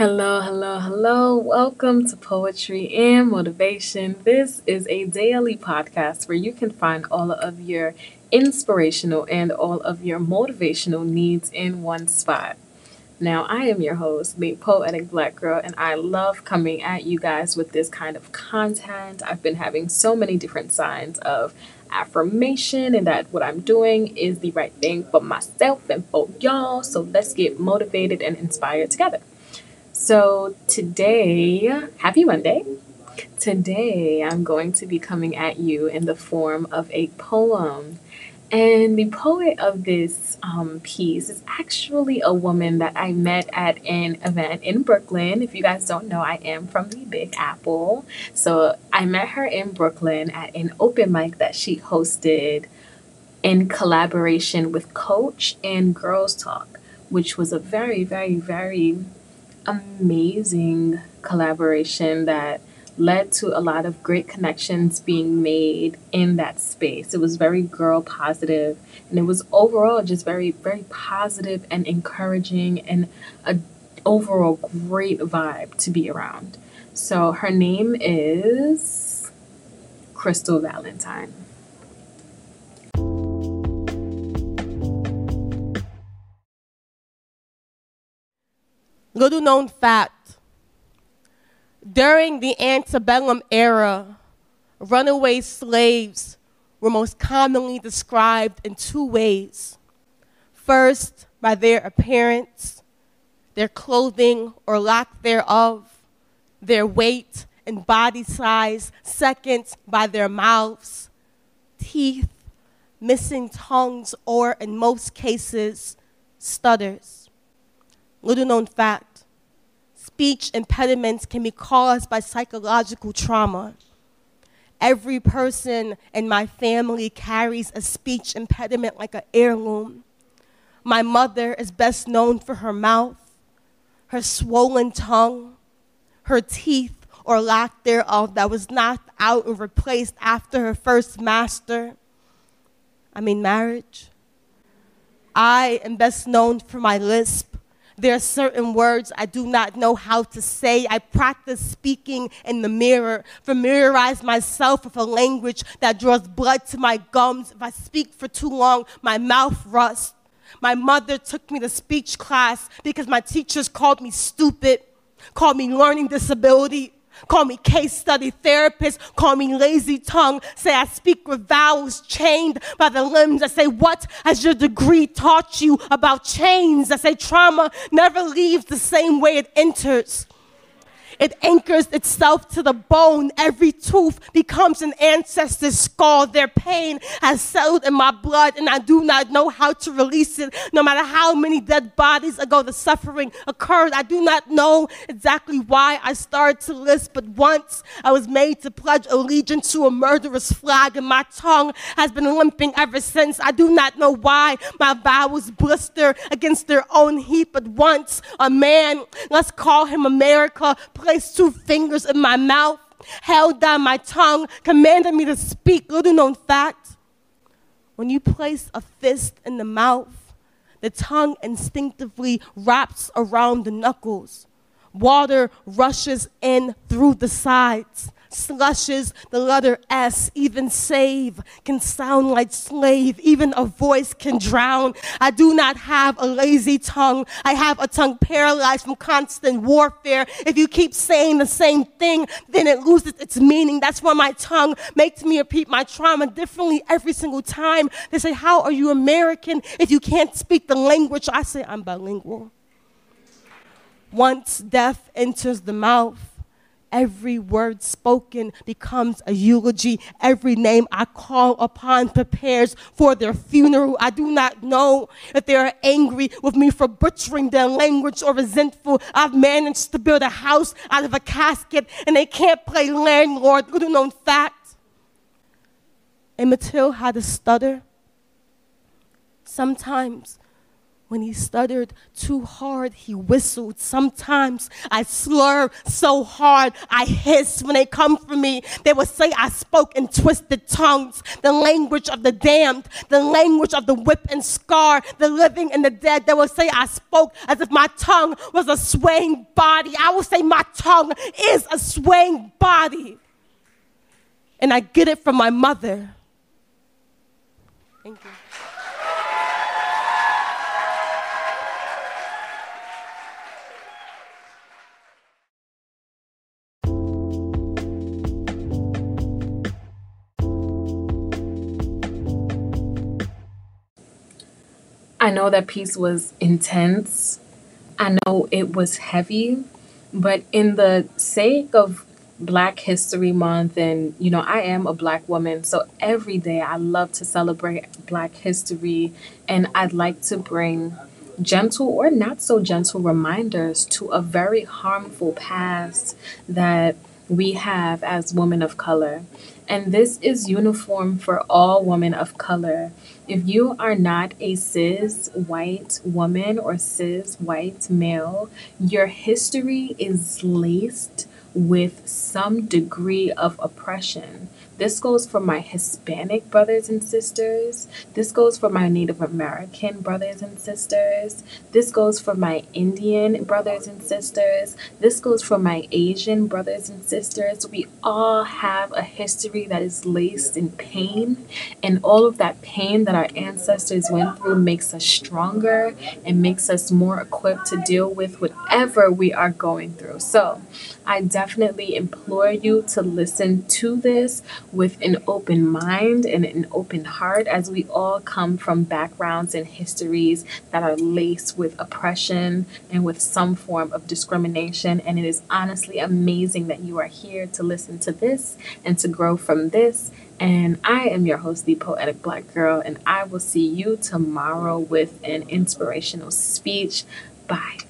Hello, hello, hello. Welcome to Poetry and Motivation. This is a daily podcast where you can find all of your inspirational and all of your motivational needs in one spot. Now, I am your host, the Poetic Black Girl, and I love coming at you guys with this kind of content. I've been having so many different signs of affirmation and that what I'm doing is the right thing for myself and for y'all. So let's get motivated and inspired together. So today, happy Monday. Today, I'm going to be coming at you in the form of a poem. And the poet of this um, piece is actually a woman that I met at an event in Brooklyn. If you guys don't know, I am from the Big Apple. So I met her in Brooklyn at an open mic that she hosted in collaboration with Coach and Girls Talk, which was a very, very, very amazing collaboration that led to a lot of great connections being made in that space. It was very girl positive and it was overall just very very positive and encouraging and a overall great vibe to be around. So her name is Crystal Valentine. Little known fact during the antebellum era, runaway slaves were most commonly described in two ways. First, by their appearance, their clothing or lack thereof, their weight and body size. Second, by their mouths, teeth, missing tongues, or in most cases, stutters. Little known fact speech impediments can be caused by psychological trauma. Every person in my family carries a speech impediment like an heirloom. My mother is best known for her mouth, her swollen tongue, her teeth or lack thereof that was knocked out and replaced after her first master. I mean, marriage. I am best known for my lisp there are certain words I do not know how to say. I practice speaking in the mirror, familiarize myself with a language that draws blood to my gums. If I speak for too long, my mouth rusts. My mother took me to speech class because my teachers called me stupid, called me learning disability, Call me case study therapist. Call me lazy tongue. Say I speak with vowels chained by the limbs. I say, What has your degree taught you about chains? I say, Trauma never leaves the same way it enters. It anchors itself to the bone. Every tooth becomes an ancestor's skull. Their pain has settled in my blood, and I do not know how to release it. No matter how many dead bodies ago the suffering occurred, I do not know exactly why I started to list, but once I was made to pledge allegiance to a murderous flag, and my tongue has been limping ever since. I do not know why my vowels blister against their own heat, but once a man, let's call him America, placed two fingers in my mouth, held down my tongue, commanded me to speak. Little known fact when you place a fist in the mouth, the tongue instinctively wraps around the knuckles. Water rushes in through the sides slushes the letter S. Even save can sound like slave. Even a voice can drown. I do not have a lazy tongue. I have a tongue paralyzed from constant warfare. If you keep saying the same thing, then it loses its meaning. That's why my tongue makes me repeat my trauma differently every single time. They say, How are you American if you can't speak the language? I say, I'm bilingual. Once death enters the mouth, Every word spoken becomes a eulogy. Every name I call upon prepares for their funeral. I do not know if they are angry with me for butchering their language or resentful. I've managed to build a house out of a casket and they can't play landlord. Little known fact. Emmett Till had a stutter. Sometimes When he stuttered too hard, he whistled. Sometimes I slur so hard, I hiss when they come for me. They will say I spoke in twisted tongues, the language of the damned, the language of the whip and scar, the living and the dead. They will say I spoke as if my tongue was a swaying body. I will say my tongue is a swaying body. And I get it from my mother. Thank you. I know that piece was intense. I know it was heavy, but in the sake of Black History Month, and you know, I am a Black woman, so every day I love to celebrate Black history, and I'd like to bring gentle or not so gentle reminders to a very harmful past that we have as women of color. And this is uniform for all women of color. If you are not a cis white woman or cis white male, your history is laced with some degree of oppression. This goes for my Hispanic brothers and sisters. This goes for my Native American brothers and sisters. This goes for my Indian brothers and sisters. This goes for my Asian brothers and sisters. We all have a history that is laced in pain, and all of that pain that our ancestors went through makes us stronger and makes us more equipped to deal with whatever we are going through. So, I definitely implore you to listen to this with an open mind and an open heart as we all come from backgrounds and histories that are laced with oppression and with some form of discrimination. And it is honestly amazing that you are here to listen to this and to grow from this. And I am your host, the Poetic Black Girl, and I will see you tomorrow with an inspirational speech. Bye.